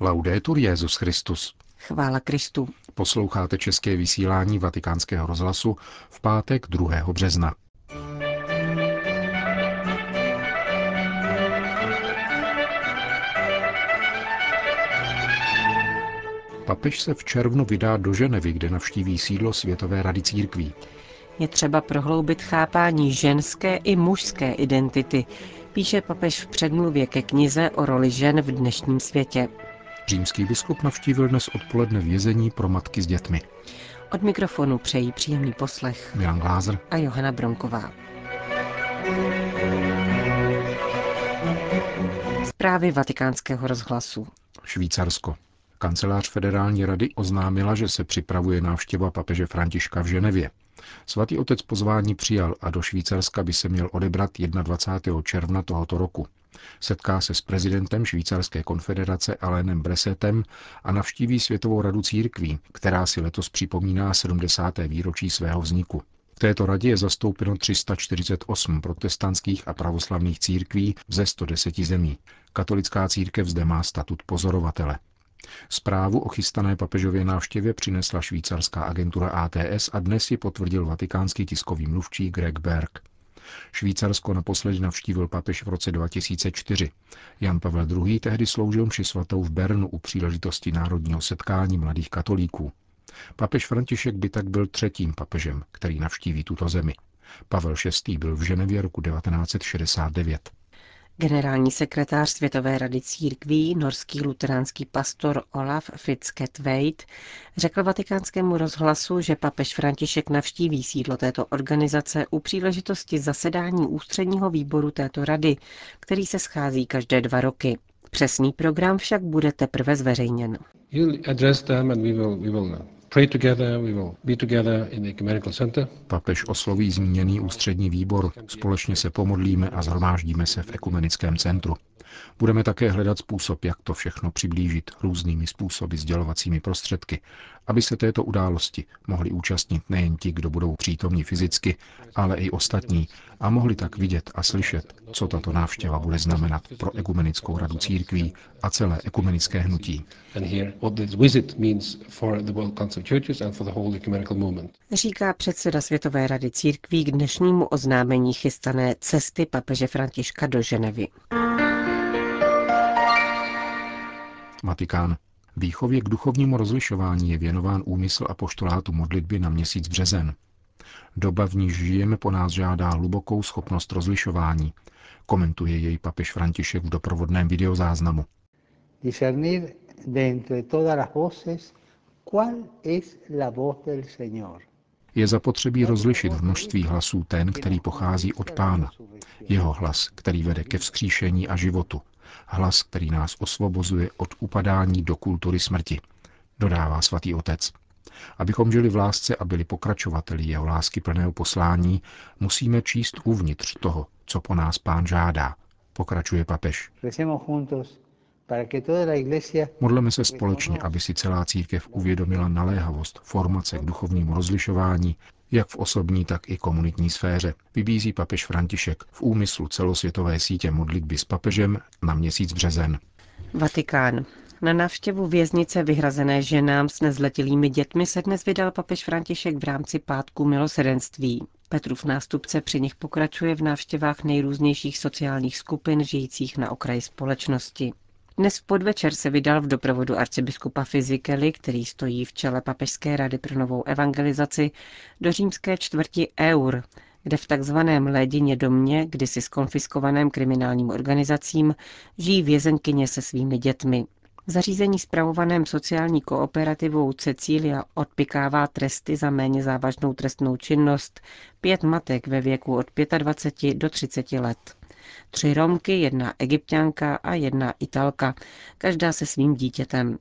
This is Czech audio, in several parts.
Laudetur Jezus Christus. Chvála Kristu. Posloucháte české vysílání Vatikánského rozhlasu v pátek 2. března. Papež se v červnu vydá do Ženevy, kde navštíví sídlo Světové rady církví. Je třeba prohloubit chápání ženské i mužské identity, píše papež v předmluvě ke knize o roli žen v dnešním světě. Římský biskup navštívil dnes odpoledne vězení pro matky s dětmi. Od mikrofonu přejí příjemný poslech Milan Glázer a Johana Bronková. Zprávy vatikánského rozhlasu. Švýcarsko. Kancelář federální rady oznámila, že se připravuje návštěva papeže Františka v Ženevě. Svatý otec pozvání přijal a do Švýcarska by se měl odebrat 21. června tohoto roku. Setká se s prezidentem Švýcarské konfederace Alainem Bresetem a navštíví Světovou radu církví, která si letos připomíná 70. výročí svého vzniku. V této radě je zastoupeno 348 protestantských a pravoslavných církví ze 110 zemí. Katolická církev zde má statut pozorovatele. Zprávu o chystané papežově návštěvě přinesla švýcarská agentura ATS a dnes ji potvrdil vatikánský tiskový mluvčí Greg Berg. Švýcarsko naposledy navštívil papež v roce 2004. Jan Pavel II. tehdy sloužil mši svatou v Bernu u příležitosti národního setkání mladých katolíků. Papež František by tak byl třetím papežem, který navštíví tuto zemi. Pavel VI. byl v Ženevě roku 1969. Generální sekretář Světové rady církví, norský luteránský pastor Olaf Fitzketveit, řekl vatikánskému rozhlasu, že papež František navštíví sídlo této organizace u příležitosti zasedání ústředního výboru této rady, který se schází každé dva roky. Přesný program však bude teprve zveřejněn. Papež osloví zmíněný ústřední výbor, společně se pomodlíme a zhromáždíme se v ekumenickém centru. Budeme také hledat způsob, jak to všechno přiblížit různými způsoby sdělovacími prostředky, aby se této události mohli účastnit nejen ti, kdo budou přítomní fyzicky, ale i ostatní a mohli tak vidět a slyšet, co tato návštěva bude znamenat pro ekumenickou radu církví a celé ekumenické hnutí. Říká předseda Světové rady církví k dnešnímu oznámení chystané cesty papeže Františka do Ženevy. Vatikán. Výchově k duchovnímu rozlišování je věnován úmysl a poštolátu modlitby na měsíc březen. Doba, v níž žijeme, po nás žádá hlubokou schopnost rozlišování, komentuje jej papež František v doprovodném videozáznamu. Discernir de entre todas las voces, cuál es la voz del Señor. Je zapotřebí rozlišit v množství hlasů ten, který pochází od Pána. Jeho hlas, který vede ke vzkříšení a životu, hlas, který nás osvobozuje od upadání do kultury smrti, dodává svatý otec. Abychom žili v lásce a byli pokračovateli jeho lásky plného poslání, musíme číst uvnitř toho, co po nás pán žádá, pokračuje papež. Modleme se společně, aby si celá církev uvědomila naléhavost formace k duchovnímu rozlišování, jak v osobní, tak i komunitní sféře, vybízí papež František v úmyslu celosvětové sítě modlitby s papežem na měsíc březen. Vatikán. Na návštěvu věznice vyhrazené ženám s nezletilými dětmi se dnes vydal papež František v rámci pátku milosedenství. Petrův nástupce při nich pokračuje v návštěvách nejrůznějších sociálních skupin žijících na okraji společnosti. Dnes v podvečer se vydal v doprovodu arcibiskupa Fizikely, který stojí v čele Papežské rady pro novou evangelizaci, do římské čtvrti Eur, kde v takzvaném Lédině domě, kdysi skonfiskovaném kriminálním organizacím, žijí vězenkyně se svými dětmi. V zařízení spravovaném sociální kooperativou Cecília odpikává tresty za méně závažnou trestnou činnost pět matek ve věku od 25 do 30 let. Tři Romky, jedna egyptianka a jedna Italka, každá se svým dítětem.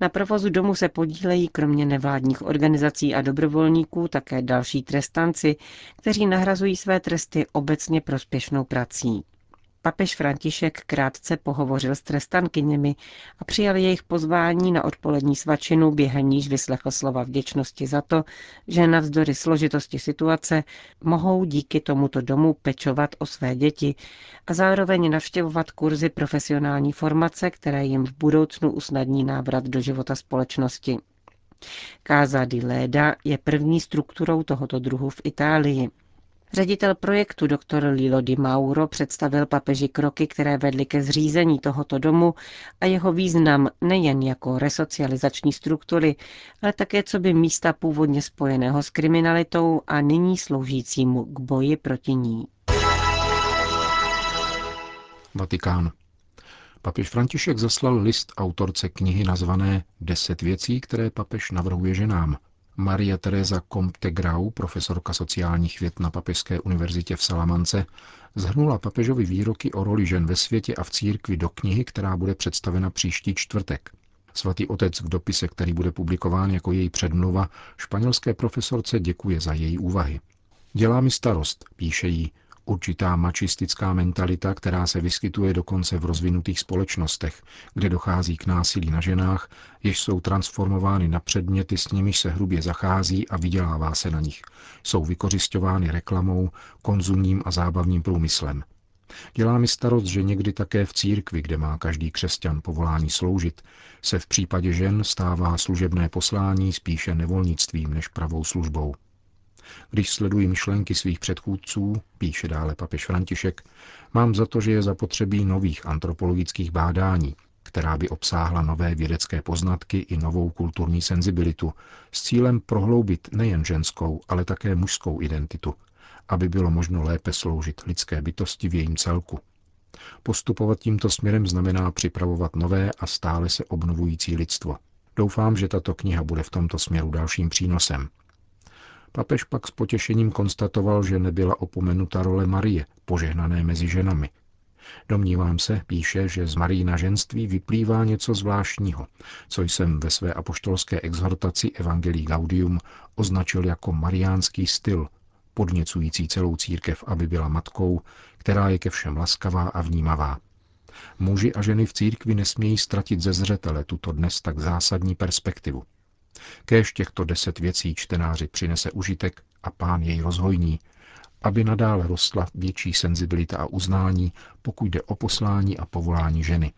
Na provozu domu se podílejí kromě nevládních organizací a dobrovolníků také další trestanci, kteří nahrazují své tresty obecně prospěšnou prací. Papež František krátce pohovořil s trestankyněmi a přijal jejich pozvání na odpolední svačinu, během níž vyslechl slova vděčnosti za to, že navzdory složitosti situace mohou díky tomuto domu pečovat o své děti a zároveň navštěvovat kurzy profesionální formace, které jim v budoucnu usnadní návrat do života společnosti. Casa di Leda je první strukturou tohoto druhu v Itálii. Ředitel projektu dr. Lilo Di Mauro představil papeži kroky, které vedly ke zřízení tohoto domu a jeho význam nejen jako resocializační struktury, ale také co by místa původně spojeného s kriminalitou a nyní sloužícímu k boji proti ní. Vatikán. Papež František zaslal list autorce knihy nazvané Deset věcí, které papež navrhuje ženám. Maria Teresa Comte Grau, profesorka sociálních věd na Papežské univerzitě v Salamance, zhrnula papežovi výroky o roli žen ve světě a v církvi do knihy, která bude představena příští čtvrtek. Svatý otec v dopise, který bude publikován jako její předmluva, španělské profesorce děkuje za její úvahy. Dělá mi starost, píše jí, určitá mačistická mentalita, která se vyskytuje dokonce v rozvinutých společnostech, kde dochází k násilí na ženách, jež jsou transformovány na předměty, s nimiž se hrubě zachází a vydělává se na nich. Jsou vykořišťovány reklamou, konzumním a zábavním průmyslem. Dělá mi starost, že někdy také v církvi, kde má každý křesťan povolání sloužit, se v případě žen stává služebné poslání spíše nevolnictvím než pravou službou. Když sleduji myšlenky svých předchůdců, píše dále papež František, mám za to, že je zapotřebí nových antropologických bádání, která by obsáhla nové vědecké poznatky i novou kulturní senzibilitu, s cílem prohloubit nejen ženskou, ale také mužskou identitu, aby bylo možno lépe sloužit lidské bytosti v jejím celku. Postupovat tímto směrem znamená připravovat nové a stále se obnovující lidstvo. Doufám, že tato kniha bude v tomto směru dalším přínosem. Papež pak s potěšením konstatoval, že nebyla opomenuta role Marie, požehnané mezi ženami. Domnívám se, píše, že z Marína ženství vyplývá něco zvláštního, co jsem ve své apoštolské exhortaci Evangelii Gaudium označil jako mariánský styl, podněcující celou církev, aby byla matkou, která je ke všem laskavá a vnímavá. Muži a ženy v církvi nesmějí ztratit ze zřetele tuto dnes tak zásadní perspektivu. Kéž těchto deset věcí čtenáři přinese užitek a pán jej rozhojní, aby nadále rostla větší senzibilita a uznání, pokud jde o poslání a povolání ženy.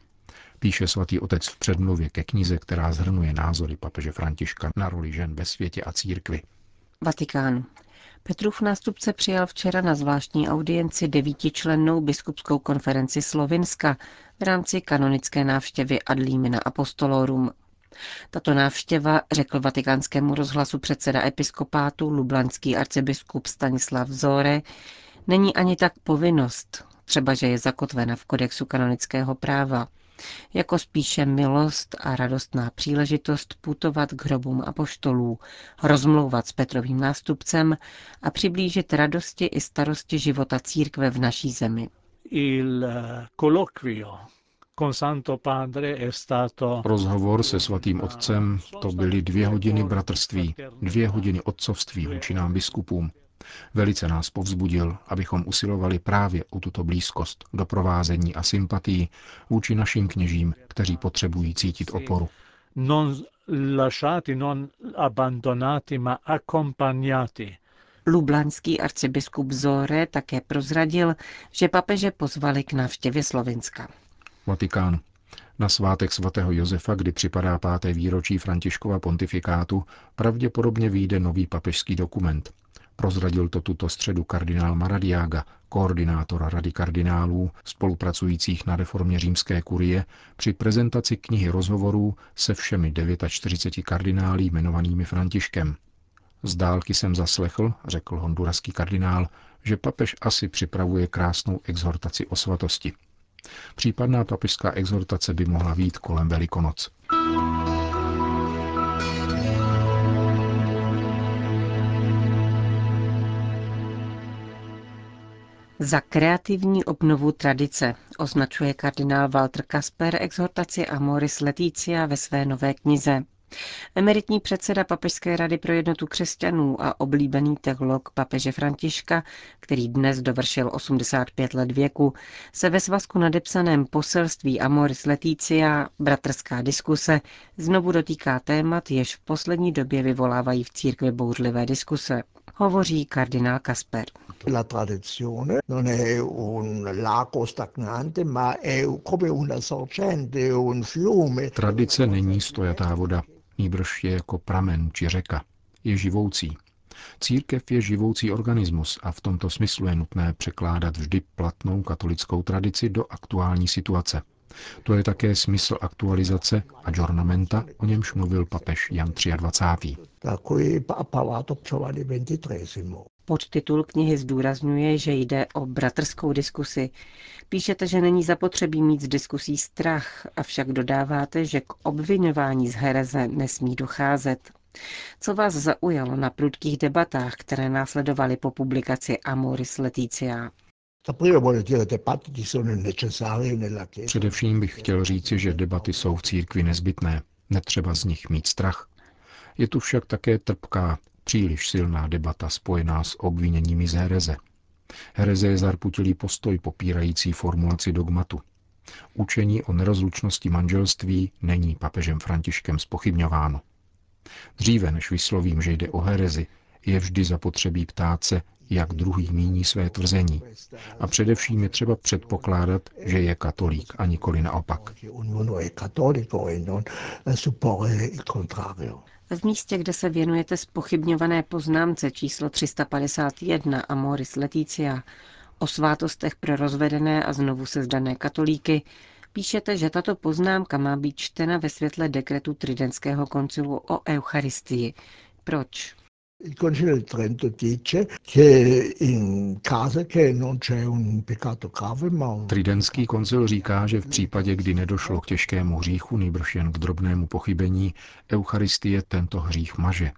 Píše svatý otec v předmluvě ke knize, která zhrnuje názory papeže Františka na roli žen ve světě a církvi. Vatikán. Petrův nástupce přijal včera na zvláštní audienci devítičlennou biskupskou konferenci Slovinska v rámci kanonické návštěvy Adlímina Apostolorum. Tato návštěva, řekl vatikánskému rozhlasu předseda episkopátu lublanský arcibiskup Stanislav Zore, není ani tak povinnost, třeba že je zakotvena v kodexu kanonického práva, jako spíše milost a radostná příležitost putovat k hrobům apoštolů, rozmlouvat s Petrovým nástupcem a přiblížit radosti i starosti života církve v naší zemi. Il colloquio Rozhovor se svatým otcem to byly dvě hodiny bratrství, dvě hodiny otcovství vůči nám biskupům. Velice nás povzbudil, abychom usilovali právě o tuto blízkost, doprovázení a sympatii vůči našim kněžím, kteří potřebují cítit oporu. Non lasciati, non abbandonati, ma accompagnati. Lublanský arcibiskup Zore také prozradil, že papeže pozvali k návštěvě Slovenska. Vatikán. Na svátek svatého Josefa, kdy připadá páté výročí Františkova pontifikátu, pravděpodobně vyjde nový papežský dokument. Prozradil to tuto středu kardinál Maradiaga, koordinátor Rady kardinálů, spolupracujících na reformě římské kurie, při prezentaci knihy rozhovorů se všemi 49 kardinálí jmenovanými Františkem. Z dálky jsem zaslechl, řekl honduraský kardinál, že papež asi připravuje krásnou exhortaci o svatosti. Případná papežská exhortace by mohla být kolem Velikonoc. Za kreativní obnovu tradice označuje kardinál Walter Kasper exhortaci Amoris Leticia ve své nové knize. Emeritní předseda Papežské rady pro jednotu křesťanů a oblíbený teolog papeže Františka, který dnes dovršil 85 let věku, se ve svazku nadepsaném poselství Amoris Leticia, bratrská diskuse, znovu dotýká témat, jež v poslední době vyvolávají v církvi bouřlivé diskuse. Hovoří kardinál Kasper. La tradizione non è un lago stagnante, ma è come una sorgente, un fiume. Tradice není stojatá voda, nýbrž je jako pramen či řeka. Je živoucí. Církev je živoucí organismus a v tomto smyslu je nutné překládat vždy platnou katolickou tradici do aktuální situace. To je také smysl aktualizace adjornamenta, o němž mluvil papež Jan 23. Podtitul knihy zdůrazňuje, že jde o bratrskou diskusi. Píšete, že není zapotřebí mít z diskusí strach, avšak dodáváte, že k obvinování z hereze nesmí docházet. Co vás zaujalo na prudkých debatách, které následovaly po publikaci Amoris Leticia? Především bych chtěl říci, že debaty jsou v církvi nezbytné. Netřeba z nich mít strach. Je tu však také trpká, příliš silná debata spojená s obviněními z hereze. Hereze je zarputilý postoj popírající formulaci dogmatu. Učení o nerozlučnosti manželství není papežem Františkem spochybňováno. Dříve než vyslovím, že jde o herezi, je vždy zapotřebí ptát se, jak druhý míní své tvrzení. A především je třeba předpokládat, že je katolík a nikoli naopak. V místě, kde se věnujete spochybňované poznámce číslo 351 Amoris Leticia o svátostech pro rozvedené a znovu sezdané katolíky, píšete, že tato poznámka má být čtena ve světle dekretu Tridentského koncilu o Eucharistii. Proč? Il Concilio di Trento dice che in case che non c'è un peccato grave, ma. Tridentský koncil říká, že v případě, kdy nedošlo k těžkému hříchu, nejbrž jen k drobnému pochybení, Eucharistie tento hřích maže.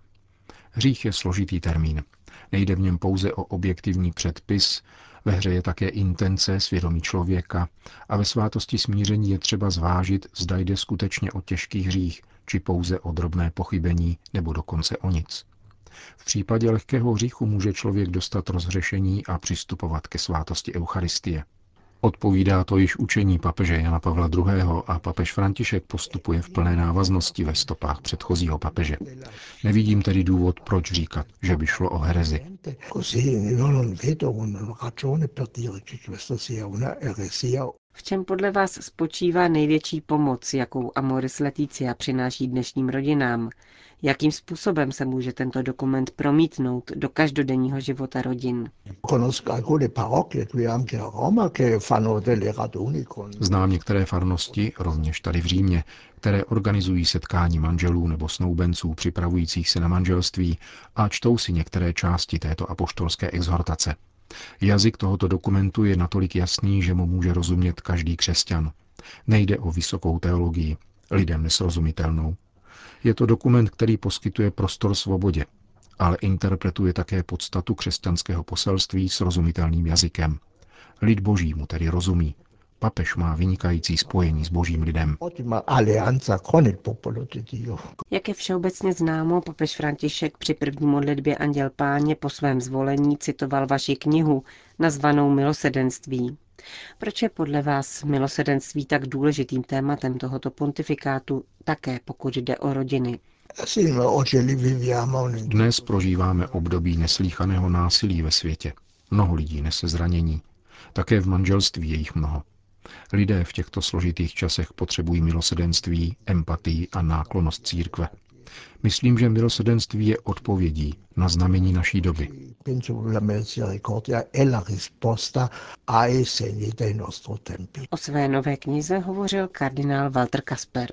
Hřích je složitý termín. Nejde v něm pouze o objektivní předpis, ve hře je také intence, svědomí člověka a ve svátosti smíření je třeba zvážit, zda jde skutečně o těžký hřích, či pouze o drobné pochybení nebo dokonce o nic. V případě lehkého hříchu může člověk dostat rozhřešení a přistupovat ke svátosti Eucharistie. Odpovídá to již učení papeže Jana Pavla II. a papež František postupuje v plné návaznosti ve stopách předchozího papeže. Nevidím tedy důvod, proč říkat, že by šlo o herezi. V čem podle vás spočívá největší pomoc, jakou Amoris Leticia přináší dnešním rodinám? Jakým způsobem se může tento dokument promítnout do každodenního života rodin? Znám některé farnosti, rovněž tady v Římě, které organizují setkání manželů nebo snoubenců připravujících se na manželství a čtou si některé části této apoštolské exhortace. Jazyk tohoto dokumentu je natolik jasný, že mu může rozumět každý křesťan. Nejde o vysokou teologii, lidem nesrozumitelnou. Je to dokument, který poskytuje prostor svobodě, ale interpretuje také podstatu křesťanského poselství srozumitelným jazykem. Lid boží mu tedy rozumí. Papež má vynikající spojení s božím lidem. Jak je všeobecně známo, papež František při první modlitbě Anděl Páně po svém zvolení citoval vaši knihu, nazvanou Milosedenství. Proč je podle vás milosedenství tak důležitým tématem tohoto pontifikátu, také pokud jde o rodiny? Dnes prožíváme období neslíchaného násilí ve světě. Mnoho lidí nese zranění. Také v manželství je jich mnoho. Lidé v těchto složitých časech potřebují milosedenství, empatii a náklonost církve. Myslím, že milosedenství je odpovědí na znamení naší doby. O své nové knize hovořil kardinál Walter Kasper.